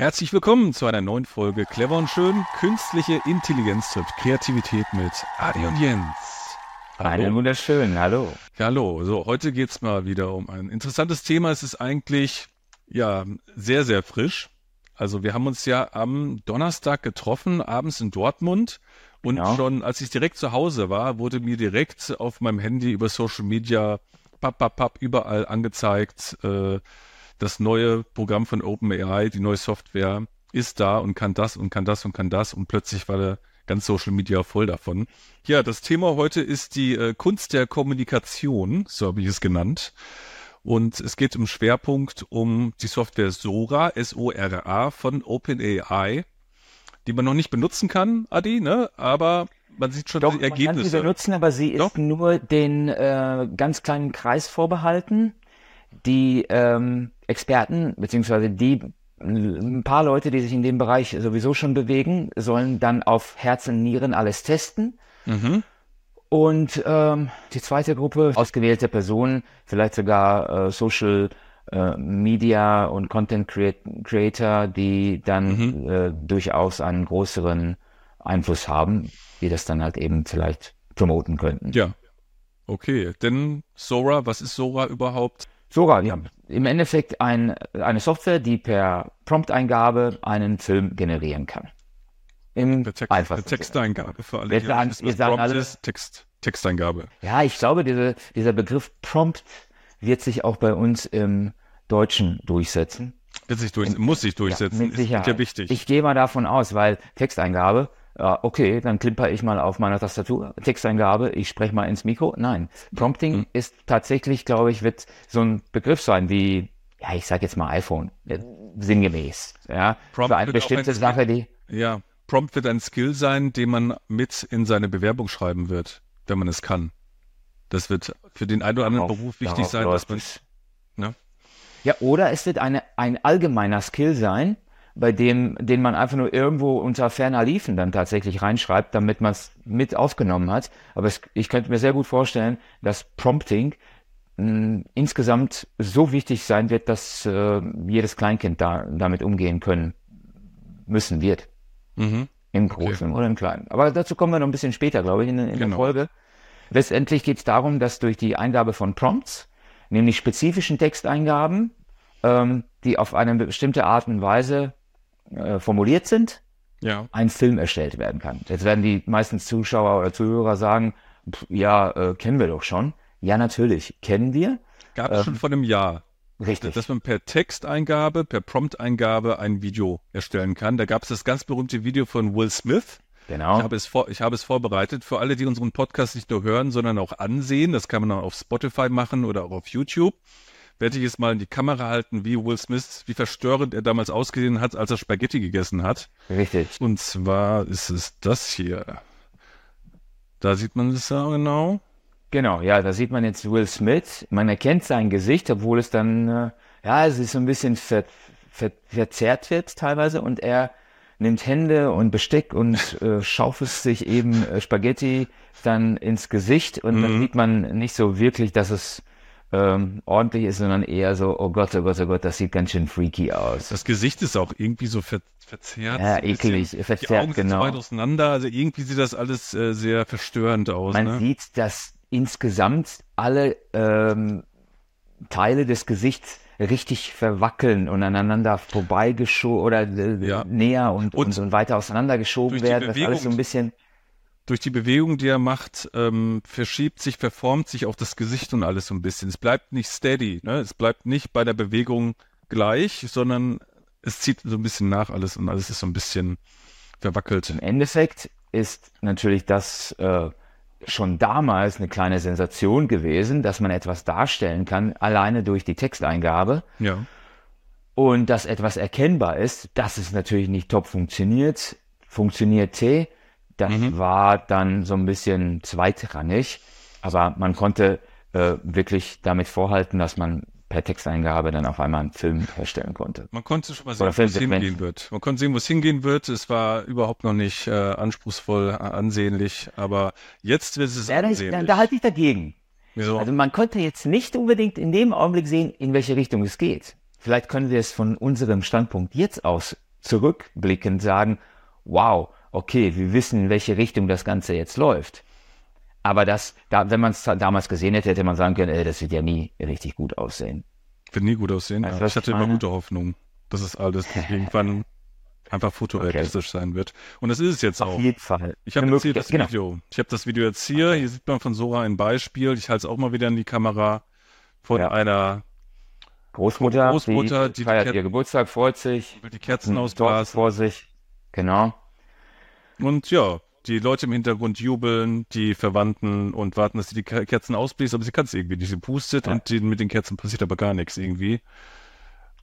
Herzlich willkommen zu einer neuen Folge Clever und Schön. Künstliche Intelligenz trifft Kreativität mit Adi und Jens. Hallo. Einen wunderschönen, hallo. hallo, so heute geht's mal wieder um ein interessantes Thema. Es ist eigentlich ja sehr, sehr frisch. Also wir haben uns ja am Donnerstag getroffen, abends in Dortmund. Und ja. schon als ich direkt zu Hause war, wurde mir direkt auf meinem Handy über Social Media papp, papp, papp, überall angezeigt, äh, das neue Programm von OpenAI, die neue Software, ist da und kann das und kann das und kann das und plötzlich war der ganz Social Media voll davon. Ja, das Thema heute ist die äh, Kunst der Kommunikation, so habe ich es genannt. Und es geht im Schwerpunkt um die Software Sora, S-O-R-A von OpenAI, die man noch nicht benutzen kann, Adi, ne? Aber man sieht schon Doch, die Ergebnisse. Man kann sie benutzen, aber sie ist Doch. nur den äh, ganz kleinen Kreis vorbehalten, die ähm, Experten, beziehungsweise die ein paar Leute, die sich in dem Bereich sowieso schon bewegen, sollen dann auf Herz und Nieren alles testen. Mhm. Und ähm, die zweite Gruppe, ausgewählte Personen, vielleicht sogar äh, Social äh, Media und Content Creator, die dann mhm. äh, durchaus einen größeren Einfluss haben, die das dann halt eben vielleicht promoten könnten. Ja. Okay, denn Sora, was ist Sora überhaupt? Sora, ja, im Endeffekt ein, eine Software, die per Prompteingabe einen Film generieren kann. Im per, Text, per Texteingabe für alle. Wir sagen, wir sagen alle, Text, Texteingabe. Ja, ich glaube, diese, dieser Begriff Prompt wird sich auch bei uns im Deutschen durchsetzen. Wird sich durch, muss sich durchsetzen. Ja, mit Sicherheit. Ist ja wichtig. Ich gehe mal davon aus, weil Texteingabe ja, okay, dann klimper ich mal auf meiner Tastatur, Texteingabe, ich spreche mal ins Mikro. Nein, Prompting mhm. ist tatsächlich, glaube ich, wird so ein Begriff sein wie, ja, ich sage jetzt mal iPhone, äh, sinngemäß. Ja, Prompt für eine bestimmte ein Sache, die. Ja, Prompt wird ein Skill sein, den man mit in seine Bewerbung schreiben wird, wenn man es kann. Das wird für den einen oder anderen darauf, Beruf wichtig sein, dass man. Ne? Ja, oder es wird eine, ein allgemeiner Skill sein, bei dem, den man einfach nur irgendwo unter ferner Liefen dann tatsächlich reinschreibt, damit man es mit aufgenommen hat. Aber es, ich könnte mir sehr gut vorstellen, dass Prompting mh, hm, insgesamt so wichtig sein wird, dass äh, jedes Kleinkind da damit umgehen können müssen wird. Mhm. Im Großen okay. oder im Kleinen. Aber dazu kommen wir noch ein bisschen später, glaube ich, in, in genau. der Folge. Letztendlich geht es darum, dass durch die Eingabe von Prompts, nämlich spezifischen Texteingaben, ähm, die auf eine bestimmte Art und Weise äh, formuliert sind, ja. ein Film erstellt werden kann. Jetzt werden die meisten Zuschauer oder Zuhörer sagen, pff, ja, äh, kennen wir doch schon. Ja, natürlich, kennen wir. Gab es ähm, schon vor einem Jahr. Richtig. Dass man per Texteingabe, per Prompteingabe ein Video erstellen kann. Da gab es das ganz berühmte Video von Will Smith. Genau. Ich habe, es vor, ich habe es vorbereitet für alle, die unseren Podcast nicht nur hören, sondern auch ansehen. Das kann man dann auf Spotify machen oder auch auf YouTube werde ich jetzt mal in die Kamera halten, wie Will Smith, wie verstörend er damals ausgesehen hat, als er Spaghetti gegessen hat. Richtig. Und zwar ist es das hier. Da sieht man es ja genau. Genau, ja, da sieht man jetzt Will Smith. Man erkennt sein Gesicht, obwohl es dann, äh, ja, es ist so ein bisschen ver, ver, verzerrt wird teilweise und er nimmt Hände und Besteck und äh, schaufelt sich eben äh, Spaghetti dann ins Gesicht und mhm. dann sieht man nicht so wirklich, dass es ähm, ordentlich ist, sondern eher so, oh Gott, oh Gott, oh Gott, das sieht ganz schön freaky aus. Das Gesicht ist auch irgendwie so ver verzerrt. Ja, eklig, verzerrt, die Augen genau. Sind weit auseinander, also irgendwie sieht das alles äh, sehr verstörend aus. Man ne? sieht, dass insgesamt alle ähm, Teile des Gesichts richtig verwackeln und aneinander vorbeigeschoben oder äh, ja. näher und, und, und, so weiter auseinandergeschoben werden. Das alles so ein bisschen durch die Bewegung, die er macht, ähm, verschiebt sich, verformt sich auch das Gesicht und alles so ein bisschen. Es bleibt nicht steady, ne? es bleibt nicht bei der Bewegung gleich, sondern es zieht so ein bisschen nach alles und alles ist so ein bisschen verwackelt. Im Endeffekt ist natürlich das äh, schon damals eine kleine Sensation gewesen, dass man etwas darstellen kann, alleine durch die Texteingabe. Ja. Und dass etwas erkennbar ist, dass es natürlich nicht top funktioniert, funktionierte, das mhm. war dann so ein bisschen zweitrangig, aber man konnte äh, wirklich damit vorhalten, dass man per Texteingabe dann auf einmal einen Film herstellen konnte. Man konnte schon mal sehen, wo es hingehen wird. Man konnte sehen, wo es hingehen wird. Es war überhaupt noch nicht äh, anspruchsvoll, ansehnlich, aber jetzt wird es ja, ansehnlich. Da, da halte ich dagegen. Wieso? Also man konnte jetzt nicht unbedingt in dem Augenblick sehen, in welche Richtung es geht. Vielleicht können wir es von unserem Standpunkt jetzt aus zurückblickend sagen, wow, okay, wir wissen, in welche Richtung das Ganze jetzt läuft. Aber das, da, wenn man es damals gesehen hätte, hätte man sagen können, ey, das wird ja nie richtig gut aussehen. Wird nie gut aussehen. Weißt ja. Ich hatte ich immer meine? gute Hoffnung, dass es alles irgendwann einfach fotorealistisch sein wird. Und das ist es jetzt auch. Auf jeden Fall. Ich habe jetzt hier das genau. Video. Ich habe das Video jetzt hier. Hier sieht man von Sora ein Beispiel. Ich halte es auch mal wieder in die Kamera von Ja. einer, Großmutter, Großmutter, die die feiert die ihr Geburtstag, freut sich, die Kerzen Dorf ausblasen. vor sich. Genau. Und ja, die Leute im Hintergrund jubeln, die Verwandten und warten, dass sie die Ke- Kerzen ausbläst, aber sie kann es irgendwie nicht. Sie pustet Ja. und die, mit den Kerzen passiert aber gar nichts irgendwie.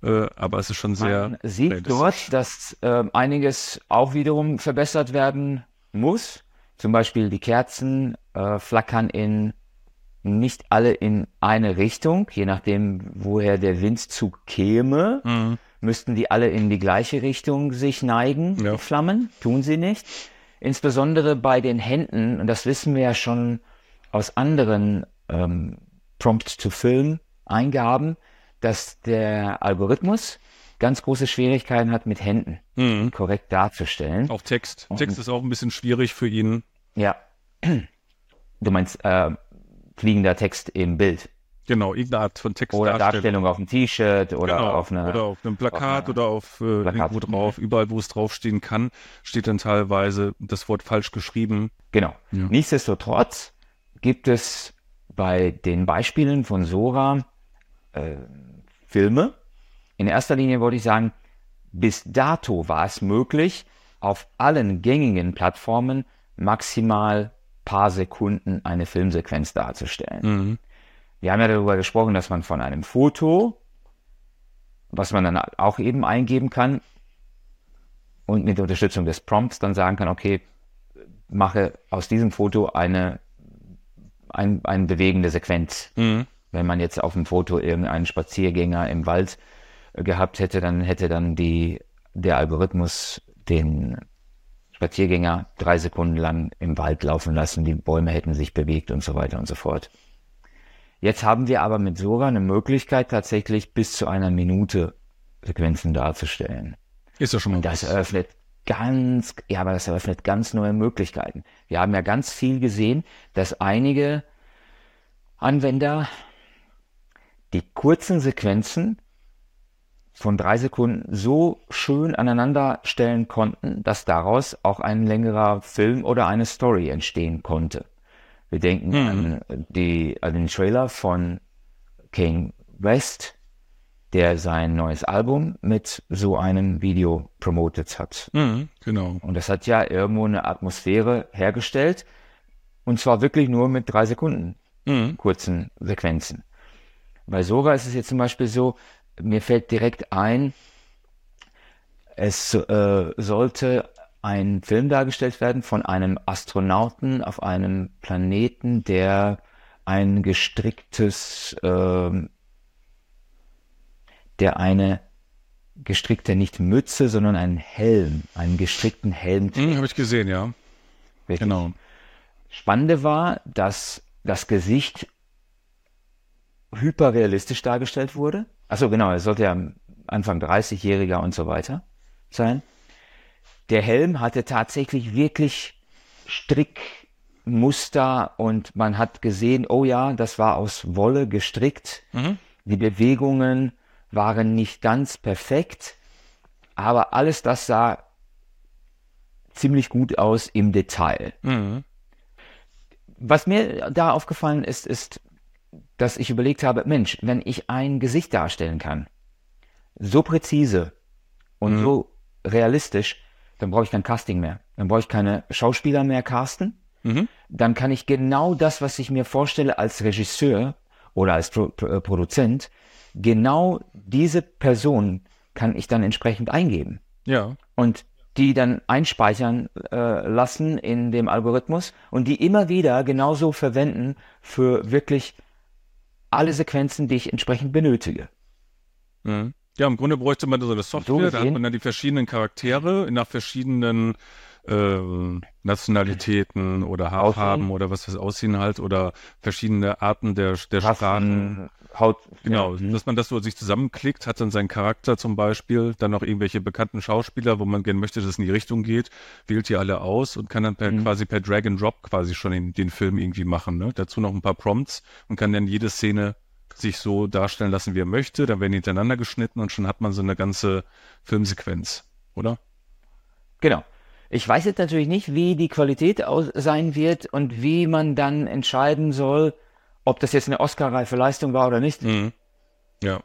Äh, aber es ist schon sehr. Man sieht realistisch. dort, dass ähm, einiges auch wiederum verbessert werden muss. Zum Beispiel die Kerzen äh, flackern in nicht alle in eine Richtung, je nachdem, woher der Windzug käme, Mhm. Müssten die alle in die gleiche Richtung sich neigen, Ja. die Flammen. Tun sie nicht. Insbesondere bei den Händen, und das wissen wir ja schon aus anderen ähm, Prompt-to-Film-Eingaben, dass der Algorithmus ganz große Schwierigkeiten hat, mit Händen Mhm. korrekt darzustellen. Auch Text. Und- Text ist auch ein bisschen schwierig für ihn. Ja. Du meinst äh, fliegender Text im Bild Genau, irgendeine Art von Text oder Darstellung auf dem T-Shirt oder genau. auf einer oder auf einem Plakat auf oder auf äh, Plakat. irgendwo drauf, überall wo es draufstehen kann, steht dann teilweise das Wort falsch geschrieben. Genau. Ja. Nichtsdestotrotz gibt es bei den Beispielen von Sora äh, Filme. In erster Linie wollte ich sagen, bis dato war es möglich, auf allen gängigen Plattformen maximal paar Sekunden eine Filmsequenz darzustellen. Mhm. Wir haben ja darüber gesprochen, dass man von einem Foto, was man dann auch eben eingeben kann und mit Unterstützung des Prompts dann sagen kann, okay, mache aus diesem Foto eine, ein, eine bewegende Sequenz. Mhm. Wenn man jetzt auf dem Foto irgendeinen Spaziergänger im Wald äh, gehabt hätte, dann hätte dann die, der Algorithmus den Spaziergänger drei Sekunden lang im Wald laufen lassen, die Bäume hätten sich bewegt und so weiter und so fort. Jetzt haben wir aber mit Sora eine Möglichkeit, tatsächlich bis zu einer Minute Sequenzen darzustellen. Ist ja schon mal Und das eröffnet ganz, ja, aber das eröffnet ganz neue Möglichkeiten. Wir haben ja ganz viel gesehen, dass einige Anwender die kurzen Sequenzen von drei Sekunden so schön aneinander stellen konnten, dass daraus auch ein längerer Film oder eine Story entstehen konnte. Wir denken an, die, an den Trailer von Kane West, der sein neues Album mit so einem Video promotet hat. Mhm. Genau. Und das hat ja irgendwo eine Atmosphäre hergestellt. Und zwar wirklich nur mit drei Sekunden Mhm. kurzen Sequenzen. Bei Sora ist es jetzt zum Beispiel so, mir fällt direkt ein, es äh, sollte ein Film dargestellt werden von einem Astronauten auf einem Planeten, der ein gestricktes, ähm, der eine gestrickte nicht Mütze, sondern einen Helm, einen gestrickten Helm Mhm, Habe ich gesehen, ja. Richtig. Genau. Spannende war, dass das Gesicht hyperrealistisch dargestellt wurde. Achso, genau, es sollte ja Anfang 30-Jähriger und so weiter sein. Der Helm hatte tatsächlich wirklich Strickmuster und man hat gesehen, oh ja, das war aus Wolle gestrickt. Mhm. Die Bewegungen waren nicht ganz perfekt, aber alles das sah ziemlich gut aus im Detail. Mhm. Was mir da aufgefallen ist, ist, dass ich überlegt habe, Mensch, wenn ich ein Gesicht darstellen kann, so präzise und so realistisch, dann brauche ich kein Casting mehr. Dann brauche ich keine Schauspieler mehr casten. Mhm. Dann kann ich genau das, was ich mir vorstelle als Regisseur oder als Pro Pro äh, Produzent, genau diese Person kann ich dann entsprechend eingeben Ja. und die dann einspeichern äh, lassen in dem Algorithmus und die immer wieder genauso verwenden für wirklich alle Sequenzen, die ich entsprechend benötige. Mhm. Ja, im Grunde bräuchte man so eine Software, So da hat man dann die verschiedenen Charaktere nach verschiedenen ähm, Nationalitäten oder Haarfarben oder was das Aussehen halt oder verschiedene Arten der, der Sprachen. Rassen, Haut. Genau, ja. dass man das so sich zusammenklickt, hat dann seinen Charakter zum Beispiel, dann noch irgendwelche bekannten Schauspieler, wo man gerne möchte, dass es in die Richtung geht, wählt die alle aus und kann dann per, mhm. quasi per Drag and Drop quasi schon den, den Film irgendwie machen. Ne? Dazu noch ein paar Prompts und kann dann jede Szene sich so darstellen lassen, wie er möchte. Dann werden die hintereinander geschnitten und schon hat man so eine ganze Filmsequenz, oder? Genau. Ich weiß jetzt natürlich nicht, wie die Qualität sein wird und wie man dann entscheiden soll, ob das jetzt eine Oscar-reife Leistung war oder nicht. Mhm. Ja.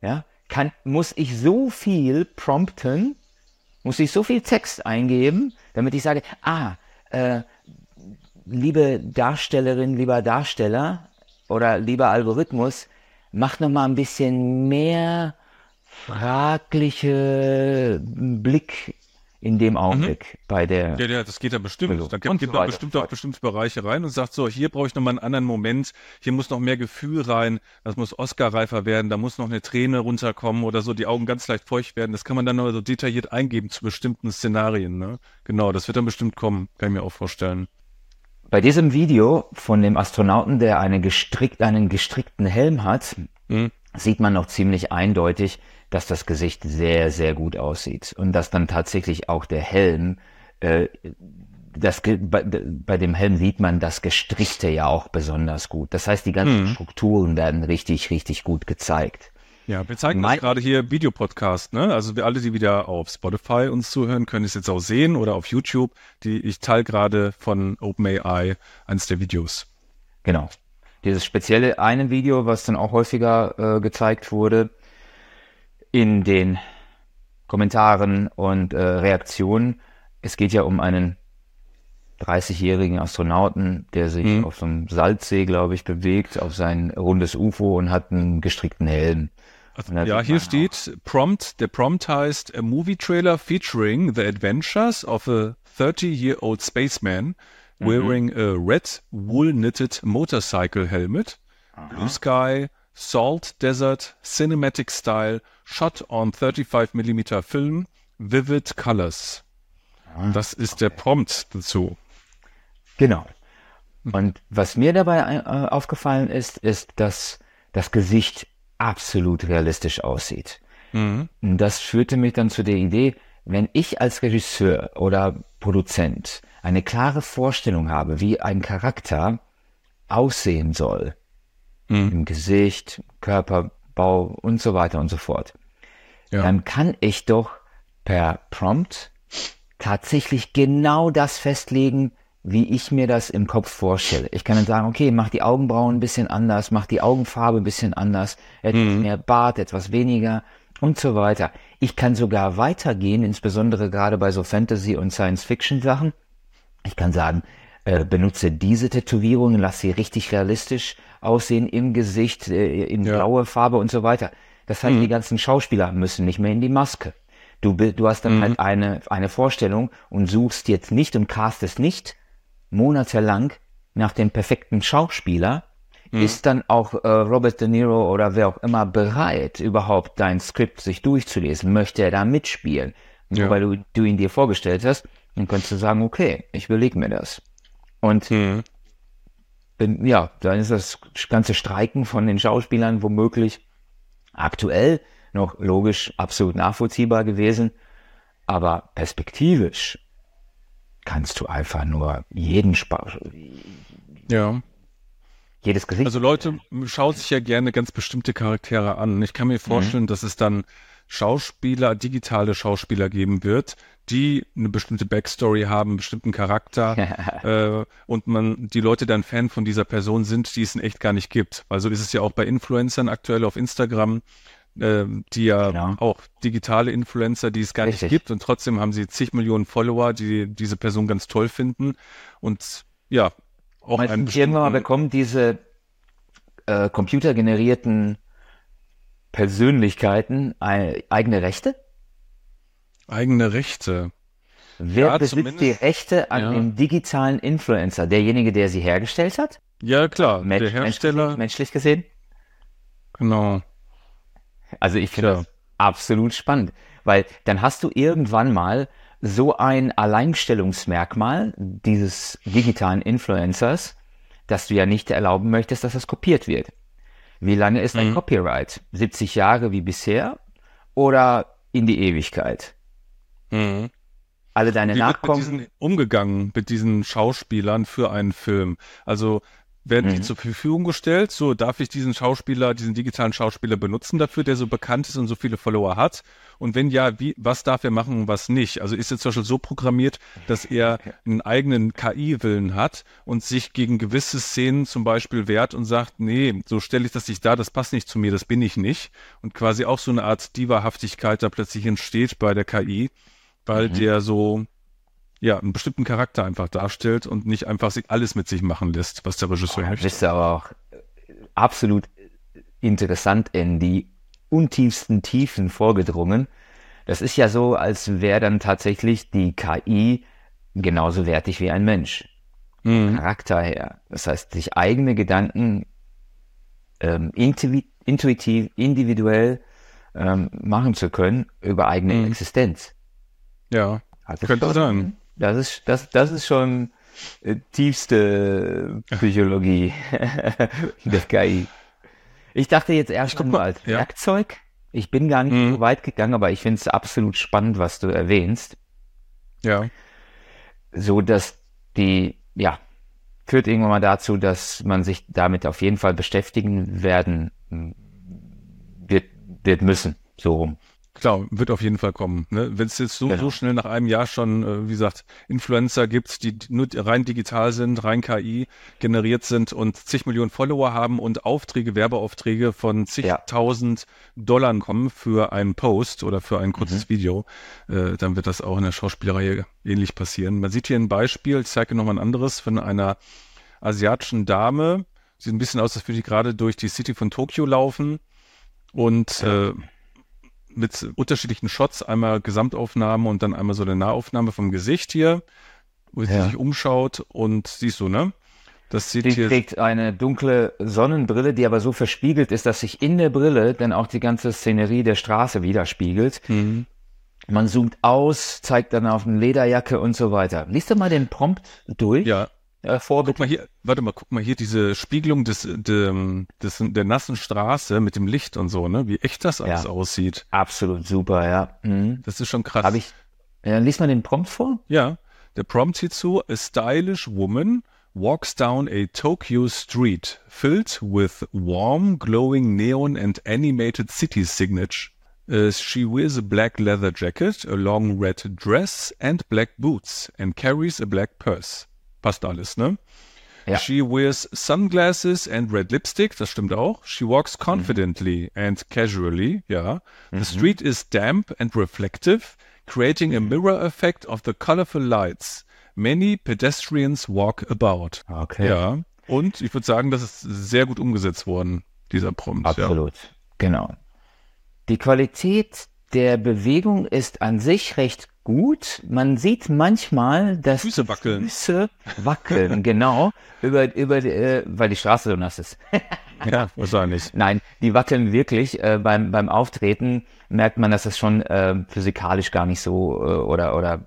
Ja. Kann, muss ich so viel prompten, muss ich so viel Text eingeben, damit ich sage, ah, äh, liebe Darstellerin, lieber Darsteller oder lieber Algorithmus, mach noch mal ein bisschen mehr fragliche Blick in dem Augenblick mhm. bei der. Ja, ja, das geht ja bestimmt. Da gibt, gibt man bestimmt auch bestimmte Bereiche rein und sagt so, hier brauche ich noch mal einen anderen Moment, hier muss noch mehr Gefühl rein, das muss Oscar-reifer werden, da muss noch eine Träne runterkommen oder so, die Augen ganz leicht feucht werden. Das kann man dann noch so detailliert eingeben zu bestimmten Szenarien. Ne? Genau, das wird dann bestimmt kommen, kann ich mir auch vorstellen. Bei diesem Video von dem Astronauten, der eine gestrickt, einen gestrickten Helm hat, mhm. sieht man noch ziemlich eindeutig, dass das Gesicht sehr, sehr gut aussieht und dass dann tatsächlich auch der Helm, äh, das, bei, bei dem Helm sieht man das Gestrickte ja auch besonders gut. Das heißt, die ganzen hm. Strukturen werden richtig, richtig gut gezeigt. Ja, wir zeigen mein, das gerade hier Videopodcast, ne? Also wir alle, die wieder auf Spotify uns zuhören, können es jetzt auch sehen oder auf YouTube. Die ich teile gerade von OpenAI eines der Videos. Genau. Dieses spezielle eine Video, was dann auch häufiger äh, gezeigt wurde, in den Kommentaren und äh, Reaktionen. Es geht ja um einen 30-jährigen Astronauten, der sich mhm. auf so einem Salzsee, glaube ich, bewegt, auf sein rundes UFO und hat einen gestrickten Helm. Also, ja, hier steht Prompt, der Prompt heißt a movie trailer featuring the adventures of a 30-year-old spaceman mhm. wearing a red wool-knitted motorcycle helmet, Aha. blue sky, salt desert, cinematic style, Shot on 35mm Film, Vivid Colors. Ah, das ist okay. der Prompt dazu. Genau. Und was mir dabei äh, aufgefallen ist, ist, dass das Gesicht absolut realistisch aussieht. Mhm. Das führte mich dann zu der Idee, wenn ich als Regisseur oder Produzent eine klare Vorstellung habe, wie ein Charakter aussehen soll, mhm. im Gesicht, Körperbau und so weiter und so fort, ja. dann kann ich doch per Prompt tatsächlich genau das festlegen, wie ich mir das im Kopf vorstelle. Ich kann dann sagen, okay, mach die Augenbrauen ein bisschen anders, mach die Augenfarbe ein bisschen anders, etwas mhm. mehr Bart, etwas weniger und so weiter. Ich kann sogar weitergehen, insbesondere gerade bei so Fantasy- und Science-Fiction-Sachen. Ich kann sagen, äh, benutze diese Tätowierungen, lass sie richtig realistisch aussehen im Gesicht, äh, in ja. blaue Farbe und so weiter. Das heißt, mhm. die ganzen Schauspieler müssen nicht mehr in die Maske. Du, du hast dann mhm. halt eine, eine Vorstellung und suchst jetzt nicht und castest nicht monatelang nach dem perfekten Schauspieler, mhm. ist dann auch äh, Robert De Niro oder wer auch immer bereit, überhaupt dein Skript sich durchzulesen? Möchte er da mitspielen? Ja. Weil du, du ihn dir vorgestellt hast, dann könntest du sagen, okay, ich überlege mir das. Und mhm. bin, ja, dann ist das ganze Streiken von den Schauspielern womöglich aktuell noch logisch absolut nachvollziehbar gewesen, aber perspektivisch kannst du einfach nur jeden Spaß. Ja. Jedes Gesicht. Also Leute schauen sich ja gerne ganz bestimmte Charaktere an. Ich kann mir vorstellen, mhm. dass es dann Schauspieler, digitale Schauspieler geben wird, die eine bestimmte Backstory haben, einen bestimmten Charakter äh, und man die Leute dann Fan von dieser Person sind, die es in echt gar nicht gibt. Also ist es ja auch bei Influencern aktuell auf Instagram, äh, die ja genau. auch digitale Influencer, die es gar Richtig. nicht gibt und trotzdem haben sie zig Millionen Follower, die diese Person ganz toll finden und ja, auch einen irgendwann mal bekommen diese äh, computergenerierten Persönlichkeiten eigene Rechte? Eigene Rechte. Wer ja, besitzt die Rechte an ja. dem digitalen Influencer? Derjenige, der sie hergestellt hat? Ja, klar. Mensch, der Hersteller. Menschlich, menschlich, gesehen? Genau. Also ich finde das absolut spannend, weil dann hast du irgendwann mal so ein Alleinstellungsmerkmal dieses digitalen Influencers, dass du ja nicht erlauben möchtest, dass das kopiert wird. Wie lange ist ein Mhm. Copyright? 70 Jahre wie bisher oder in die Ewigkeit? Mhm. Alle deine Wie wird mit Nachkommen. diesen umgegangen, mit diesen Schauspielern für einen Film? Also werden die Mhm. zur Verfügung gestellt? So, darf ich diesen Schauspieler, diesen digitalen Schauspieler benutzen dafür, der so bekannt ist und so viele Follower hat? Und wenn ja, wie, was darf er machen und was nicht? Also ist er zum Beispiel so programmiert, dass er einen eigenen KI-Willen hat und sich gegen gewisse Szenen zum Beispiel wehrt und sagt, nee, so stelle ich das nicht dar, das passt nicht zu mir, das bin ich nicht. Und quasi auch so eine Art Diva-Haftigkeit da plötzlich entsteht bei der KI, weil Mhm. der so ja, einen bestimmten Charakter einfach darstellt und nicht einfach sich alles mit sich machen lässt, was der Regisseur Da möchte. bist du aber auch äh, absolut interessant in die untiefsten Tiefen vorgedrungen. Das ist ja so, als wäre dann tatsächlich die KI genauso wertig wie ein Mensch. Mhm. Charakter her. Das heißt, sich eigene Gedanken ähm, intuit, intuitiv, individuell ähm, machen zu können über eigene Mhm. Existenz. Ja, Könnte sein. Das ist, das, das ist schon äh, tiefste Psychologie der KI. Ich dachte jetzt erst einmal mal, als ja. Werkzeug. Ich bin gar nicht Mhm. so weit gegangen, aber ich finde es absolut spannend, was du erwähnst. ja, So dass die, ja, führt irgendwann mal dazu, dass man sich damit auf jeden Fall beschäftigen werden wird, wird müssen. So rum. Klar, wird auf jeden Fall kommen. Ne? Wenn es jetzt so, Genau. so schnell nach einem Jahr schon, äh, wie gesagt, Influencer gibt, die nur rein digital sind, rein KI generiert sind und zig Millionen Follower haben und Aufträge, Werbeaufträge von zigtausend Dollar kommen für einen Post oder für ein kurzes Video, äh, dann wird das auch in der Schauspielerei ähnlich passieren. Man sieht hier ein Beispiel, ich zeige noch mal ein anderes von einer asiatischen Dame. Sieht ein bisschen aus, als würde die gerade durch die City von Tokio laufen und äh, mit unterschiedlichen Shots, einmal Gesamtaufnahme und dann einmal so eine Nahaufnahme vom Gesicht hier, wo sie Ja. sich umschaut und siehst du, ne? Das sieht Die hier, trägt eine dunkle Sonnenbrille, die aber so verspiegelt ist, dass sich in der Brille dann auch die ganze Szenerie der Straße widerspiegelt. Mhm. Man zoomt aus, zeigt dann auf eine Lederjacke und so weiter. Lies doch mal den Prompt durch. ja, Äh, vor, guck mal hier, warte mal, guck mal hier diese Spiegelung des, dem, des, der nassen Straße mit dem Licht und so, ne? Wie echt das alles Ja. aussieht. Absolut super, ja. Mhm. Das ist schon krass. Habe ich. Ja, lies mal den Prompt vor. Ja, der Prompt hierzu, a stylish woman walks down a Tokyo street filled with warm, glowing neon and animated city signage. Uh, she wears a black leather jacket, a long red dress and black boots and carries a black purse. Passt alles, ne? Ja. She wears sunglasses and red lipstick, das stimmt auch. She walks confidently and casually, ja. The street is damp and reflective, creating a mirror effect of the colorful lights. Many pedestrians walk about. Okay. Ja. Und ich würde sagen, das ist sehr gut umgesetzt worden, dieser Prompt. Absolut. Genau. Die Qualität der Bewegung ist an sich recht gut. Man sieht manchmal, dass Füße wackeln. Füße wackeln, genau, über, über, äh, weil die Straße so nass ist. Ja, wahrscheinlich. Nein, die wackeln wirklich. Äh, beim, beim Auftreten merkt man, dass das schon äh, physikalisch gar nicht so äh, oder, oder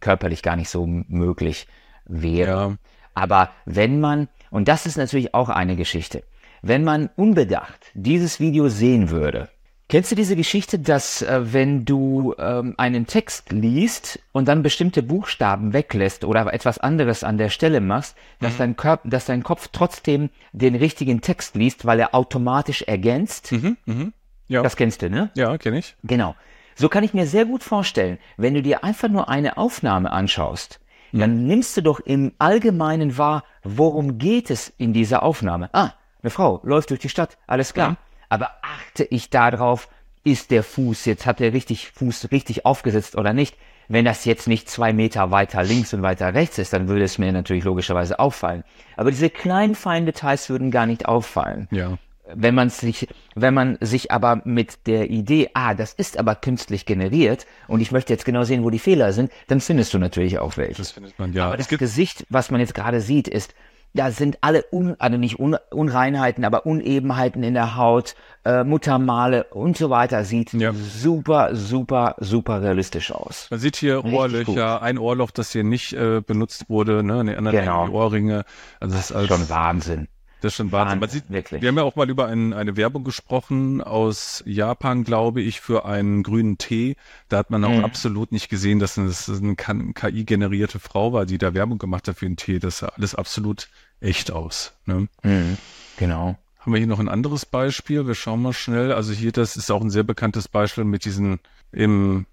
körperlich gar nicht so möglich wäre. Ja. Aber wenn man, und das ist natürlich auch eine Geschichte, wenn man unbedacht dieses Video sehen würde, kennst du diese Geschichte, dass äh, wenn du ähm, einen Text liest und dann bestimmte Buchstaben weglässt oder etwas anderes an der Stelle machst, dass, dein, Körper, dass dein Kopf trotzdem den richtigen Text liest, weil er automatisch ergänzt? Mhm, mhm. Ja, Das kennst du, ne? ja kenne ich. Genau. So kann ich mir sehr gut vorstellen, wenn du dir einfach nur eine Aufnahme anschaust, dann nimmst du doch im Allgemeinen wahr, worum geht es in dieser Aufnahme. Ah, eine Frau läuft durch die Stadt, alles klar. Ja. Aber achte ich darauf, ist der Fuß jetzt, hat der richtig Fuß richtig aufgesetzt oder nicht? Wenn das jetzt nicht zwei Meter weiter links und weiter rechts ist, dann würde es mir natürlich logischerweise auffallen. Aber diese kleinen feinen Details würden gar nicht auffallen. Ja. Wenn man sich, wenn man sich aber mit der Idee, ah, das ist aber künstlich generiert und ich möchte jetzt genau sehen, wo die Fehler sind, dann findest du natürlich auch welche. Das findet man, ja. aber das Gesicht, was man jetzt gerade sieht, ist, da sind alle un, also nicht Un, Unreinheiten, aber Unebenheiten in der Haut, äh, Muttermale und so weiter. Sieht Ja. super, super, super realistisch aus. Man sieht hier Richtig Ohrlöcher, ein Ohrloch, das hier nicht äh, benutzt wurde, ne? Die anderen Genau. die Ohrringe. Also das ist alles, Schon Wahnsinn. Das ist schon Wahnsinn. Man sieht, wirklich. Wir haben ja auch mal über ein, eine Werbung gesprochen aus Japan, glaube ich, für einen grünen Tee. Da hat man auch mhm. absolut nicht gesehen, dass es eine KI-generierte Frau war, die da Werbung gemacht hat für den Tee. Das sah alles absolut echt aus. Ne? Mhm. Genau. Haben wir hier noch ein anderes Beispiel? Wir schauen mal schnell. Also hier, das ist auch ein sehr bekanntes Beispiel mit diesen im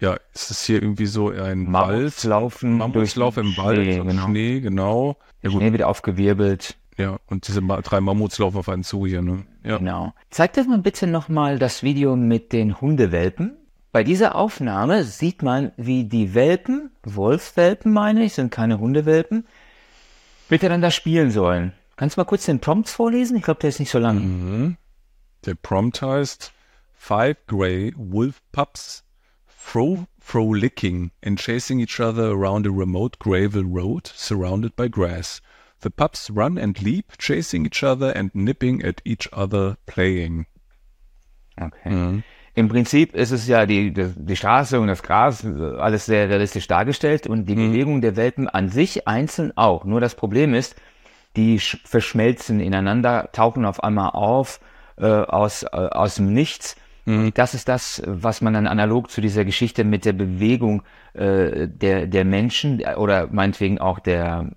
ja, ist es hier irgendwie so ein Wald? Mammutslauf im Wald, Schnee, genau. Schnee, genau. Ja, Schnee wird aufgewirbelt. Ja, und diese drei Mammuts laufen auf einen zu hier, ne? Ja. Genau. Zeig das mal bitte nochmal das Video mit den Hundewelpen. Bei dieser Aufnahme sieht man, wie die Welpen, Wolfswelpen meine ich, sind keine Hundewelpen, miteinander spielen sollen. Kannst du mal kurz den Prompt vorlesen? Ich glaube, der ist nicht so lang. Mhm. Der Prompt heißt Five Grey Wolf Pups fro frolicking and chasing each other around a remote gravel road surrounded by grass. The pups run and leap, chasing each other and nipping at each other playing. Okay. Mhm. Im Prinzip ist es ja die, die, die, Straße und das Gras, alles sehr realistisch dargestellt und die mhm. Bewegung der Welpen an sich einzeln auch. Nur das Problem ist, die verschmelzen ineinander, tauchen auf einmal auf äh, aus, äh, aus dem Nichts. Mhm. Das ist das, was man dann analog zu dieser Geschichte mit der Bewegung äh, der, der Menschen oder meinetwegen auch der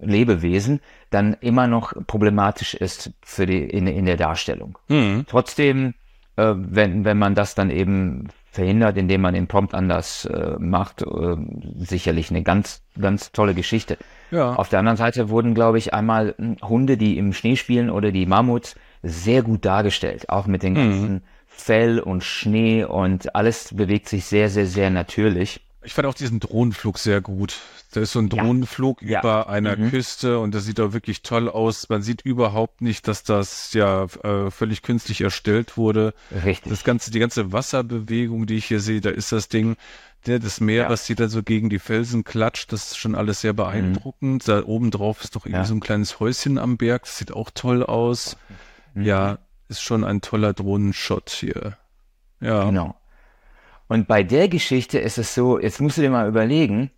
Lebewesen dann immer noch problematisch ist für die in, in der Darstellung. Mhm. Trotzdem, äh, wenn, wenn man das dann eben verhindert, indem man den Prompt anders äh, macht, äh, sicherlich eine ganz, ganz tolle Geschichte. Ja. Auf der anderen Seite wurden, glaube ich, einmal hm, Hunde, die im Schnee spielen oder die Mammuts sehr gut dargestellt, auch mit den mhm. ganzen mhm. Fell und Schnee und alles bewegt sich sehr, sehr, sehr natürlich. Ich fand auch diesen Drohnenflug sehr gut. Da ist so ein Drohnenflug ja. über ja. einer mhm. Küste und das sieht auch wirklich toll aus. Man sieht überhaupt nicht, dass das ja äh, völlig künstlich erstellt wurde. Richtig. Das ganze, die ganze Wasserbewegung, die ich hier sehe, da ist das Ding, der das Meer, ja. was sie da so gegen die Felsen klatscht, das ist schon alles sehr beeindruckend. Mhm. Da oben drauf ist doch irgendwie ja. so ein kleines Häuschen am Berg, das sieht auch toll aus. Mhm. Ja, ist schon ein toller Drohnenshot hier. Ja. Genau. Und bei der Geschichte ist es so, jetzt musst du dir mal überlegen,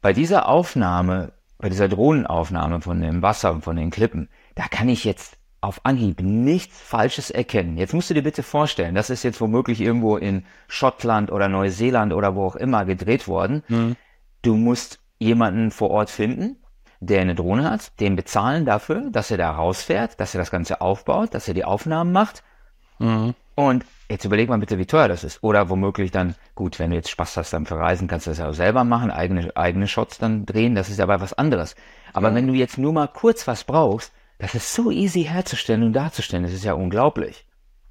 bei dieser Aufnahme, bei dieser Drohnenaufnahme von dem Wasser und von den Klippen, da kann ich jetzt auf Anhieb nichts Falsches erkennen. Jetzt musst du dir bitte vorstellen, das ist jetzt womöglich irgendwo in Schottland oder Neuseeland oder wo auch immer gedreht worden. Mhm. Du musst jemanden vor Ort finden, der eine Drohne hat, den bezahlen dafür, dass er da rausfährt, dass er das Ganze aufbaut, dass er die Aufnahmen macht. Mhm. Und Jetzt überleg mal bitte, wie teuer das ist. Oder womöglich dann, gut, wenn du jetzt Spaß hast am Verreisen, kannst du das ja auch selber machen, eigene, eigene Shots dann drehen, das ist aber was anderes. Aber ja. wenn du jetzt nur mal kurz was brauchst, das ist so easy herzustellen und darzustellen, das ist ja unglaublich.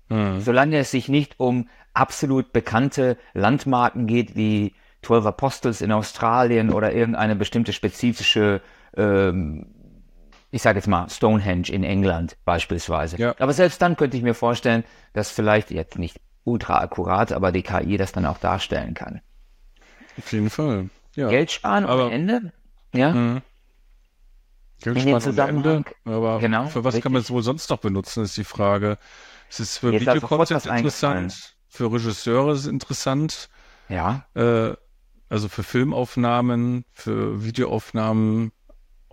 Mhm. Solange es sich nicht um absolut bekannte Landmarken geht, wie 12 Apostles in Australien oder irgendeine bestimmte spezifische ähm, ich sage jetzt mal Stonehenge in England beispielsweise. Ja. Aber selbst dann könnte ich mir vorstellen, dass vielleicht jetzt nicht ultra akkurat, aber die KI das dann auch darstellen kann. Auf jeden Fall. Ja. Geld sparen aber, am Ende, ja. Mh. Geld sparen am Ende, aber genau, für was richtig. kann man es wohl sonst noch benutzen, ist die Frage. Es ist für Videocontent interessant, für Regisseure ist es interessant. Ja. Äh, also für Filmaufnahmen, für Videoaufnahmen,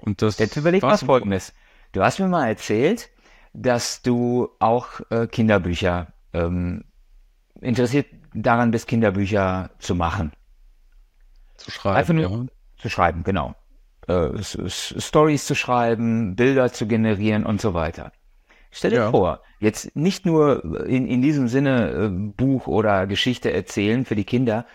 und das Jetzt überleg mal folgendes. Du hast mir mal erzählt, dass du auch äh, Kinderbücher ähm, interessiert daran bist, Kinderbücher zu machen. Zu schreiben. Einfach nur ja. zu schreiben, genau. Äh, Stories zu schreiben, Bilder zu generieren und so weiter. Stell dir ja. vor, jetzt nicht nur in, in diesem Sinne äh, Buch oder Geschichte erzählen für die Kinder.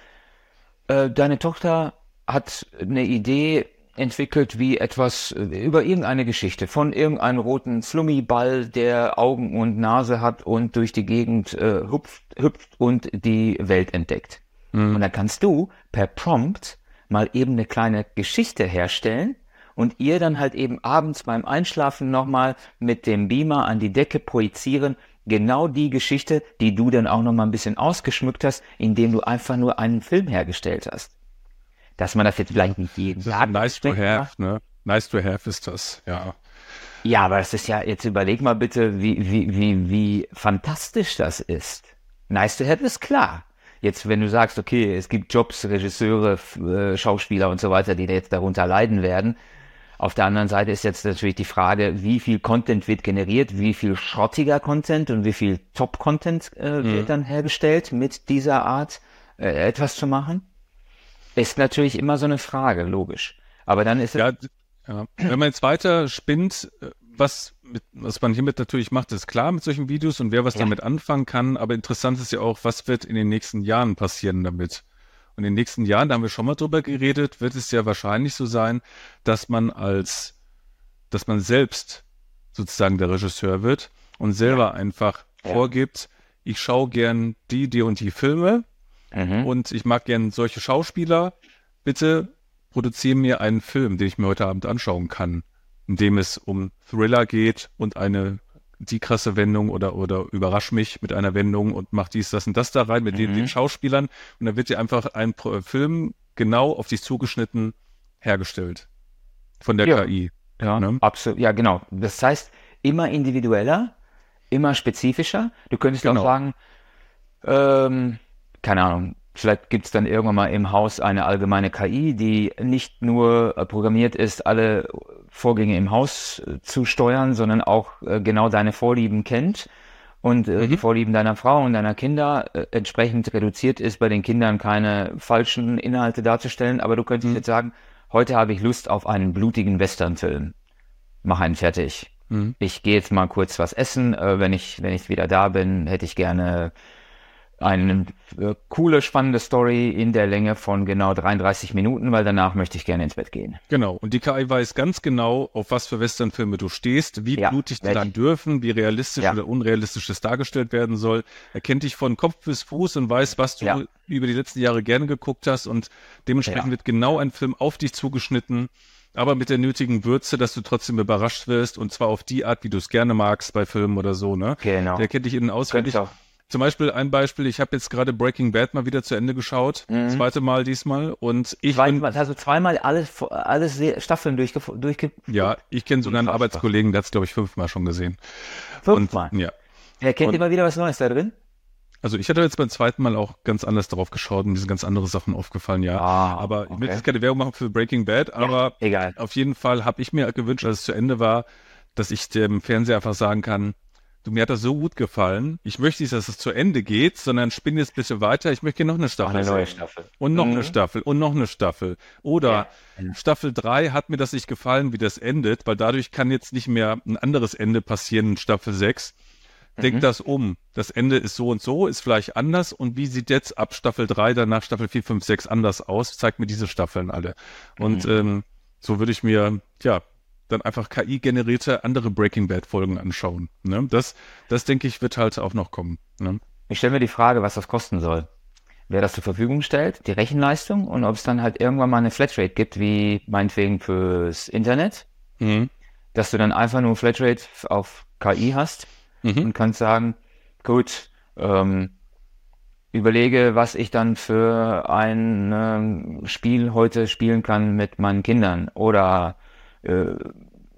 Äh, deine Tochter hat eine Idee, entwickelt wie etwas äh, über irgendeine Geschichte von irgendeinem roten Flummiball, der Augen und Nase hat und durch die Gegend äh, hüpft, hüpft und die Welt entdeckt. Mhm. Und dann kannst du per Prompt mal eben eine kleine Geschichte herstellen und ihr dann halt eben abends beim Einschlafen nochmal mit dem Beamer an die Decke projizieren, genau die Geschichte, die du dann auch nochmal ein bisschen ausgeschmückt hast, indem du einfach nur einen Film hergestellt hast dass man das jetzt vielleicht nicht jeden Tag Nice to have, ne? Nice to have ist das, ja. Ja, aber es ist ja, jetzt überleg mal bitte, wie, wie, wie, wie fantastisch das ist. Nice to have ist klar. Jetzt, wenn du sagst, okay, es gibt Jobs, Regisseure, äh, Schauspieler und so weiter, die jetzt darunter leiden werden. Auf der anderen Seite ist jetzt natürlich die Frage, wie viel Content wird generiert, wie viel schrottiger Content und wie viel Top-Content äh, wird mhm. dann hergestellt mit dieser Art äh, etwas zu machen. Ist natürlich immer so eine Frage, logisch. Aber dann ist es. Ja. Wenn man jetzt weiter spinnt, äh, was, mit, was man hiermit natürlich macht, ist klar mit solchen Videos und wer was ja. damit anfangen kann. Aber interessant ist ja auch, was wird in den nächsten Jahren passieren damit? Und in den nächsten Jahren, da haben wir schon mal drüber geredet, wird es ja wahrscheinlich so sein, dass man als, dass man selbst sozusagen der Regisseur wird und selber einfach ja. vorgibt, ich schaue gern die, die und die Filme mhm. und ich mag gern solche Schauspieler. Bitte produziere mir einen Film, den ich mir heute Abend anschauen kann, in dem es um Thriller geht und eine die krasse Wendung oder, oder überrasch mich mit einer Wendung und mach dies, das und das da rein mit mhm. den, den, Schauspielern und dann wird dir einfach ein Film genau auf dich zugeschnitten hergestellt. Von der ja. KI. Ja, ne? absolut. Ja, genau. Das heißt, immer individueller, immer spezifischer. Du könntest genau. auch sagen, ähm, keine Ahnung, Vielleicht gibt es dann irgendwann mal im Haus eine allgemeine KI, die nicht nur äh, programmiert ist, alle Vorgänge im Haus äh, zu steuern, sondern auch äh, genau deine Vorlieben kennt und mhm. die Vorlieben deiner Frau und deiner Kinder entsprechend reduziert ist, bei den Kindern keine falschen Inhalte darzustellen. Aber du könntest mhm. jetzt sagen, heute habe ich Lust auf einen blutigen Westernfilm. Mach einen fertig. Mhm. Ich gehe jetzt mal kurz was essen. wenn ich, wenn ich wieder da bin, hätte ich gerne eine äh, coole, spannende Story in der Länge von genau 33 Minuten, weil danach möchte ich gerne ins Bett gehen. Genau. Und die KI weiß ganz genau, auf was für Westernfilme du stehst, wie ja, blutig die dann dürfen, wie realistisch ja. oder unrealistisch es dargestellt werden soll. Er kennt dich von Kopf bis Fuß und weiß, was du ja. über die letzten Jahre gerne geguckt hast und dementsprechend wird genau ein Film auf dich zugeschnitten aber mit der nötigen Würze, dass du trotzdem überrascht wirst und zwar auf die Art, wie du es gerne magst bei Filmen oder so, ne? Genau. Der kennt dich innen auswendig. Zum Beispiel ein Beispiel, ich habe jetzt gerade Breaking Bad mal wieder zu Ende geschaut, mhm. zweite Mal diesmal und ich zweimal, also zweimal alles alles Staffeln durchge durchge Ja, ich kenne sogar einen Arbeitskollegen, der hat es glaube ich fünfmal schon gesehen. Fünfmal. Und, ja. Er kennt und, immer wieder was Neues da drin. Also ich hatte jetzt beim zweiten Mal auch ganz anders darauf geschaut und mir sind ganz andere Sachen aufgefallen, ja. Ah, aber okay. ich will jetzt keine Werbung machen für Breaking Bad, aber ja, egal. auf jeden Fall habe ich mir gewünscht, als es zu Ende war, dass ich dem Fernseher einfach sagen kann, Du, mir hat das so gut gefallen. Ich möchte nicht, dass es zu Ende geht, sondern spinn jetzt bitte weiter. Ich möchte noch eine Staffel. Eine neue Staffel. Und noch mhm. eine Staffel und noch eine Staffel. Oder ja. Staffel 3 hat mir das nicht gefallen, wie das endet, weil dadurch kann jetzt nicht mehr ein anderes Ende passieren in Staffel 6. Denk mhm. das um. Das Ende ist so und so, ist vielleicht anders. Und wie sieht jetzt ab Staffel 3, danach Staffel 4, 5, 6 anders aus? Zeigt mir diese Staffeln alle. Und mhm. ähm, so würde ich mir, ja, dann einfach KI-generierte andere Breaking Bad-Folgen anschauen. Ne? Das, das denke ich, wird halt auch noch kommen. Ne? Ich stelle mir die Frage, was das kosten soll. Wer das zur Verfügung stellt, die Rechenleistung und ob es dann halt irgendwann mal eine Flatrate gibt, wie meinetwegen fürs Internet, mhm. dass du dann einfach nur Flatrate auf KI hast mhm. und kannst sagen, gut, ähm, überlege, was ich dann für ein ähm, Spiel heute spielen kann mit meinen Kindern oder äh,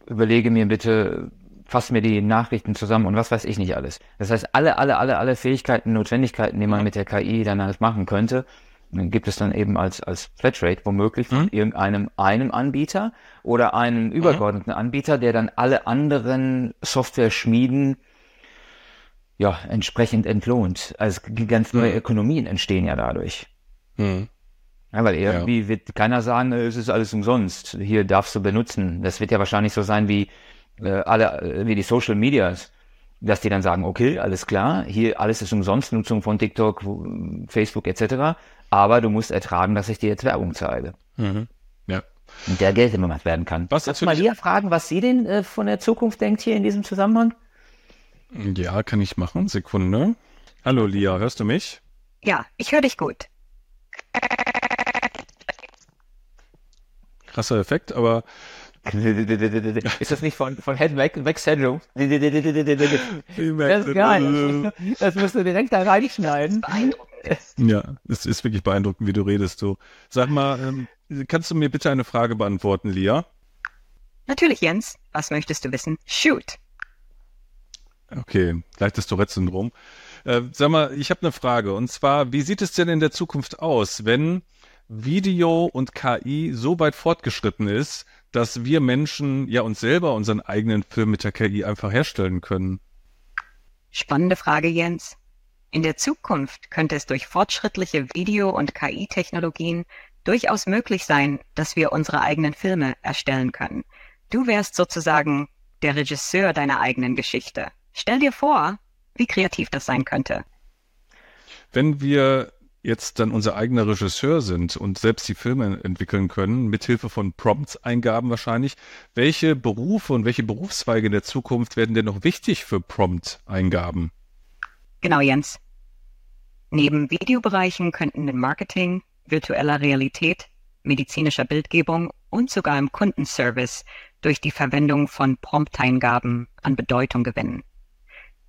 überlege mir bitte, fasse mir die Nachrichten zusammen und was weiß ich nicht alles. Das heißt, alle, alle, alle, alle Fähigkeiten, Notwendigkeiten, die man mit der KI dann alles machen könnte, gibt es dann eben als, als Flatrate womöglich von mhm. irgendeinem einem Anbieter oder einem mhm. übergeordneten mhm. Anbieter, der dann alle anderen Software-Schmieden ja, entsprechend entlohnt. Also ganz neue mhm. Ökonomien entstehen ja dadurch. Ja, weil irgendwie ja. wird keiner sagen, es ist alles umsonst. Hier darfst du benutzen. Das wird ja wahrscheinlich so sein wie äh, alle, äh, wie die Social Medias, dass die dann sagen, okay, alles klar, hier alles ist umsonst, Nutzung von TikTok, Facebook etc. Aber du musst ertragen, dass ich dir jetzt Werbung zeige. Mhm. Ja. Und der Geld immer gemacht werden kann. Was Kannst du mal Lia fragen, was sie denn äh, von der Zukunft denkt hier in diesem Zusammenhang? Ja, kann ich machen. Sekunde. Hallo Lia, hörst du mich? Ja, ich höre dich gut. Krasser Effekt, aber ist das nicht von, von Head Mac, Mac Syndrome? das ist geil. Das musst du direkt da reinschneiden. Ja, es ist wirklich beeindruckend, wie du redest. Du. Sag mal, ähm, kannst du mir bitte eine Frage beantworten, Lia? Natürlich, Jens. Was möchtest du wissen? Shoot. Okay, gleich das Tourette-Syndrom. Äh, sag mal, ich habe eine Frage. Und zwar, wie sieht es denn in der Zukunft aus, wenn Video und KI so weit fortgeschritten ist, dass wir Menschen ja uns selber unseren eigenen Film mit der KI einfach herstellen können? Spannende Frage, Jens. In der Zukunft könnte es durch fortschrittliche Video- und KI-Technologien durchaus möglich sein, dass wir unsere eigenen Filme erstellen können. Du wärst sozusagen der Regisseur deiner eigenen Geschichte. Stell dir vor, wie kreativ das sein könnte. Wenn wir jetzt dann unser eigener Regisseur sind und selbst die Filme entwickeln können, mithilfe von Prompts-Eingaben wahrscheinlich, welche Berufe und welche Berufszweige in der Zukunft werden denn noch wichtig für Prompt-Eingaben? Genau, Jens. Neben Videobereichen könnten in Marketing, virtueller Realität, medizinischer Bildgebung und sogar im Kundenservice durch die Verwendung von Prompt-Eingaben an Bedeutung gewinnen.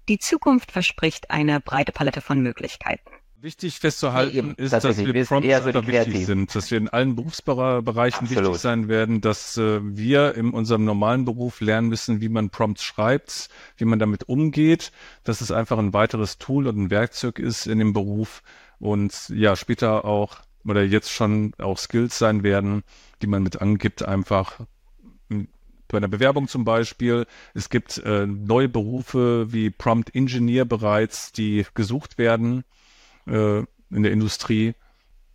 Die Zukunft verspricht eine breite Palette von Möglichkeiten. Wichtig festzuhalten Eben, ist, dass wir eher so wichtig sind, dass wir in allen Berufsbereichen Absolut. wichtig sein werden, dass äh, wir in unserem normalen Beruf lernen müssen, wie man Prompts schreibt, wie man damit umgeht, dass es einfach ein weiteres Tool und ein Werkzeug ist in dem Beruf und ja, später auch oder jetzt schon auch Skills sein werden, die man mit angibt, einfach bei einer Bewerbung zum Beispiel. Es gibt äh, neue Berufe wie Prompt Engineer bereits, die gesucht werden äh, in der Industrie.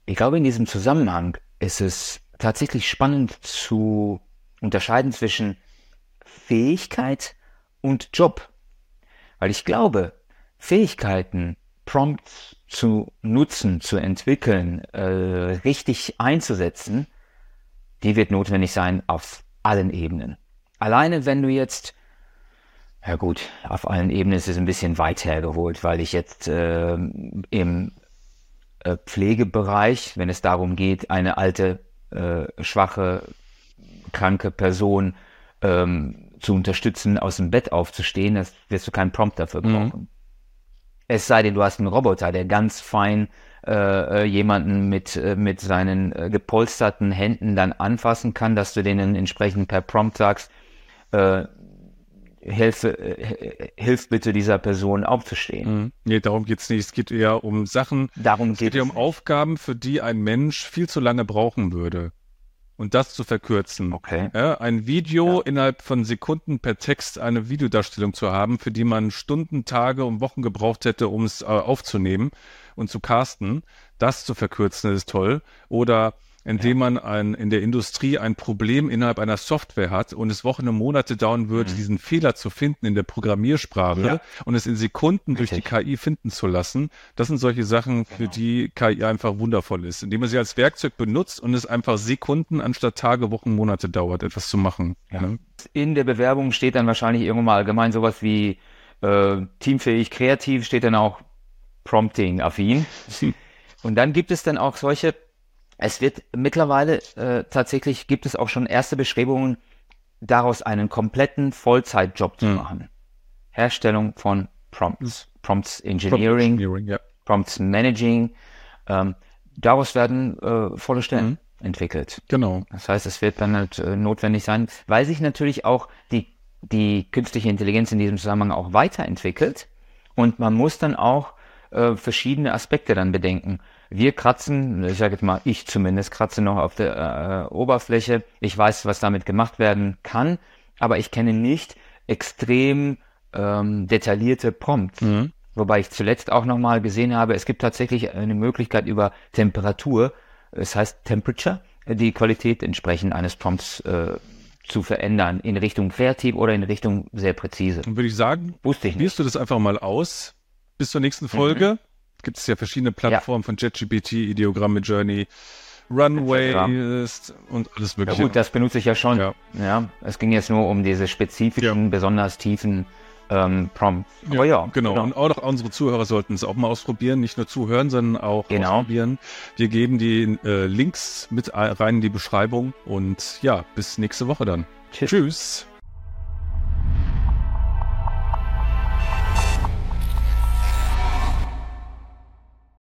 Ich glaube, in diesem Zusammenhang ist es tatsächlich spannend zu unterscheiden zwischen Fähigkeit und Job. Weil ich glaube, Fähigkeiten, Prompts zu nutzen, zu entwickeln, äh, richtig einzusetzen, die wird notwendig sein auf allen Ebenen. Alleine wenn du jetzt, ja gut, auf allen Ebenen ist es ein bisschen weit hergeholt, weil ich jetzt äh, im äh, Pflegebereich, wenn es darum geht, eine alte, äh, schwache, kranke Person ähm, zu unterstützen, aus dem Bett aufzustehen, das wirst du keinen Prompt dafür Mhm. brauchen. Es sei denn, du hast einen Roboter, der ganz fein äh, äh, jemanden mit, äh, mit seinen äh, gepolsterten Händen dann anfassen kann, dass du denen entsprechend per Prompt sagst, äh, hilf, äh, hilf bitte dieser Person aufzustehen. Mhm. Nee, darum geht's nicht. Es geht eher um Sachen, Darum es geht geht es. um Aufgaben, für die ein Mensch viel zu lange brauchen würde. Und das zu verkürzen. Okay. Ja, ein Video innerhalb von Sekunden per Text eine Videodarstellung zu haben, für die man Stunden, Tage und Wochen gebraucht hätte, um es äh, aufzunehmen und zu casten, das zu verkürzen ist toll. Oder indem man ein, in der Industrie ein Problem innerhalb einer Software hat und es Wochen und Monate dauern würde, diesen Fehler zu finden in der Programmiersprache Mhm. Ja. und es in Sekunden durch die Richtig. KI finden zu lassen. Das sind solche Sachen, für die KI einfach wundervoll ist, indem man sie als Werkzeug benutzt und es einfach Sekunden anstatt Tage, Wochen, Monate dauert, etwas zu machen. Ja. Ne? In der Bewerbung steht dann wahrscheinlich irgendwann mal allgemein sowas wie äh, teamfähig, kreativ, steht dann auch Prompting-affin. Und dann gibt es dann auch solche, es wird mittlerweile äh, tatsächlich, gibt es auch schon erste Bestrebungen, daraus einen kompletten Vollzeitjob zu Hm. machen. Herstellung von Prompts, Prompts Engineering, Engineering, ja. Prompts Managing, ähm, daraus werden äh, volle Stellen Mhm. entwickelt. Genau. Das heißt, es wird dann halt äh, notwendig sein, weil sich natürlich auch die, die künstliche Intelligenz in diesem Zusammenhang auch weiterentwickelt und man muss dann auch äh, verschiedene Aspekte dann bedenken. Wir kratzen, ich sage jetzt mal, ich zumindest kratze noch auf der äh, Oberfläche. Ich weiß, was damit gemacht werden kann, aber ich kenne nicht extrem ähm, detaillierte Prompts. Mhm. Wobei ich zuletzt auch nochmal gesehen habe, es gibt tatsächlich eine Möglichkeit über Temperatur, es heißt Temperature, die Qualität entsprechend eines Prompts äh, zu verändern, in Richtung kreativ oder in Richtung sehr präzise. Dann würde ich sagen, Wusste ich nicht. probierst du das einfach mal aus. Bis zur nächsten Folge. Gibt es ja verschiedene Plattformen von JetGPT, Ideogramme, Journey, Runway und alles Ja, mögliche. gut, das benutze ich ja schon. Ja. Ja. es ging jetzt nur um diese spezifischen, besonders tiefen ähm, Prompts. Aber ja, genau. Und auch noch unsere Zuhörer sollten es auch mal ausprobieren. Nicht nur zuhören, sondern auch Genau. ausprobieren. Wir geben die äh, Links mit rein in die Beschreibung. Und ja, bis nächste Woche dann. Tschüss. Tschüss.